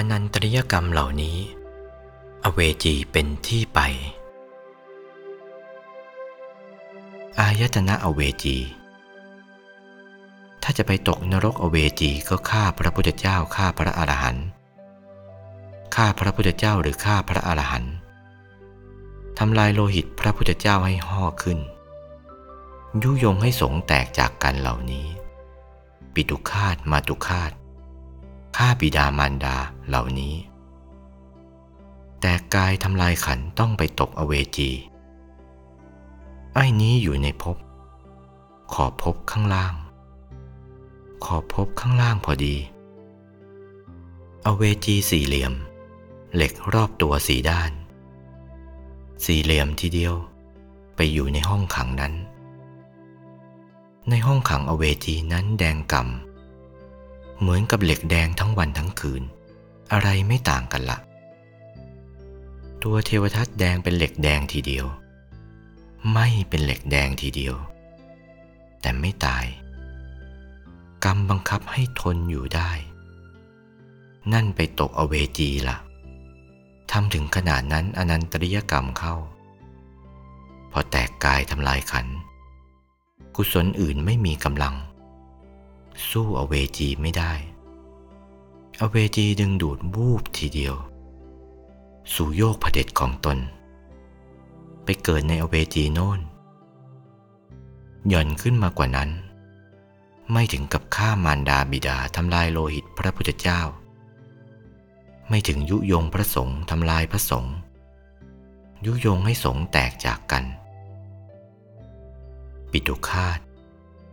อนันตริยกรรมเหล่านี้ อเวจีเป็นที่ไป อายตนะอเวจี ถ้าจะไปตกนรกอเวจีก็ฆ่าพระพุทธเจ้าฆ่าพระอรหันต์ฆ่าพระพุทธเจ้าหรือฆ่าพระอรหันต์ทำลายโลหิตพระพุทธเจ้าให้ห่อขึ้น ยุยงให้สงแตกจากกันเหล่านี้ ปิตุคาตมาตุคาต ฆ่าบิดามารดาเหล่านี้ แต่กายทำลายขันต้องไปตกอเวจี ไอ้นี้อยู่ในภพ ขอภพข้างล่าง ขอภพข้างล่างพอดี อเวจีสี่เหลี่ยม เหล็กรอบตัวสีด้าน สี่เหลี่ยมทีเดียว ไปอยู่ในห้องขังนั้น ในห้องขังอเวจีนั้นแดงกำ เหมือนกับเหล็กแดงทั้งวันทั้งคืน อะไรไม่ต่างกันละ ตัวเทวทัตแดงเป็นเหล็กแดงทีเดียว ไม่เป็นเหล็กแดงทีเดียว แต่ไม่ตาย กรรมบังคับให้ทนอยู่ได้ นั่นไปตกอเวจีละทำถึงขนาดนั้นอนันตริยกรรมเข้า พอแตกกายทำลายขัน กุศลอื่นไม่มีกำลัง สู้อเวจีไม่ได้ อเวจีดึงดูดบูบทีเดียว สู่โยกผด็จของตน ไปเกิดในอเวจีโน่นหย่อนขึ้นมากว่านั้น ไม่ถึงกับฆ่ามารดาบิดาทำลายโลหิตพระพุทธเจ้า ไม่ถึงยุยงพระสงฆ์ทำลายพระสงฆ์ยุยงให้สงฆ์แตกจากกัน ปิตุคาต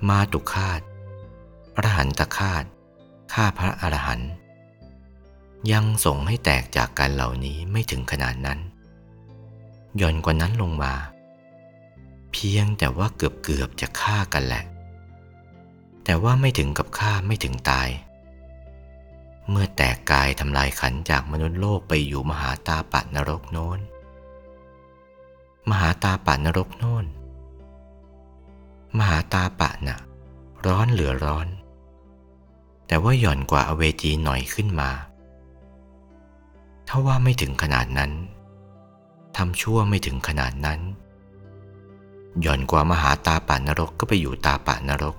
มาตุคาต อรหันตคาตฆ่าพระอรหันต์ยังส่งให้แตกจากกันเหล่านี้ไม่ถึงขนาดนั้นย่อนกว่านั้นลงมา เพียงแต่ว่าเกือบเกือบจะฆ่ากันแหละ แต่ว่าไม่ถึงกับฆ่าไม่ถึงตาย เมื่อแตกกายทำลายขันจากมนุษย์โลกไปอยู่มหาตาปันรกโน้น มหาตาปันรกโน้น มหาตาปะน่ะ ร้อนเหลือร้อน แต่ว่าหย่อนกว่าอเวจีหน่อยขึ้นมา ถ้าว่าไม่ถึงขนาดนั้นทำชั่วไม่ถึงขนาดนั้น หย่อนกว่ามหาตาปานรกก็ไปอยู่ตาปานรก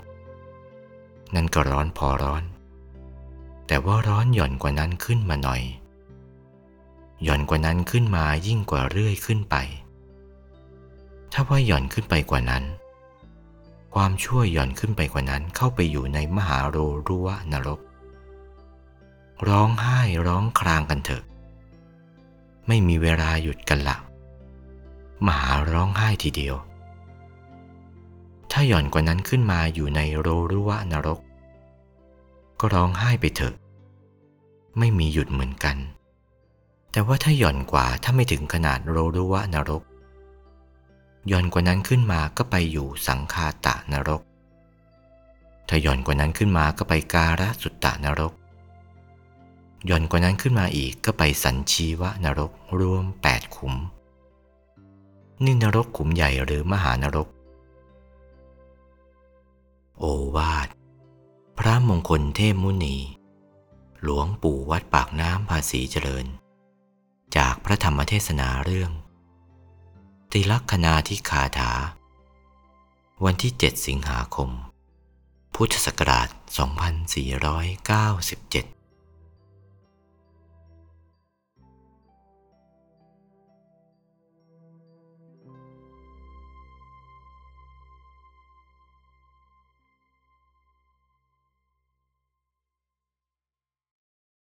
นั่นก็ร้อนพอร้อน แต่ว่าร้อนหย่อนกว่านั้นขึ้นมาหน่อย หย่อนกว่านั้นขึ้นมายิ่งกว่าเรื่อยขึ้นไป ถ้าว่าหย่อนขึ้นไปกว่านั้น ความชั่วหย่อนขึ้นไปกว่านั้นเข้าไปอยู่ในมหาโรรุวนรก ร้องไห้ร้องครางกันเถอะ ไม่มีเวลาหยุดกันละมหาร้องไห้ทีเดียว ถ้าหย่อนกว่านั้นขึ้นมาอยู่ในโรรุวนรก ก็ร้องไห้ไปเถอะ ไม่มีหยุดเหมือนกัน แต่ว่าถ้าหย่อนกว่าถ้าไม่ถึงขนาดโรรุวนรก ย่อนกว่านั้นขึ้นมาก็ไปอยู่สังคาตะนรก ถ้าย่อนกว่านั้นขึ้นมาก็ไปการะสุตตะนรก ย่อนกว่านั้นขึ้นมาอีกก็ไปสัญชีวะนรกรวมแปดขุม นี่นรกขุมใหญ่หรือมหานรก โอวาท พระมงคลเทพมุนี หลวงปู่วัดปากน้ำภาษีเจริญ จากพระธรรมเทศนาเรื่อง ติลักษณาที่คาถา วันที่ 7 สิงหาคม พุทธศักราช 2497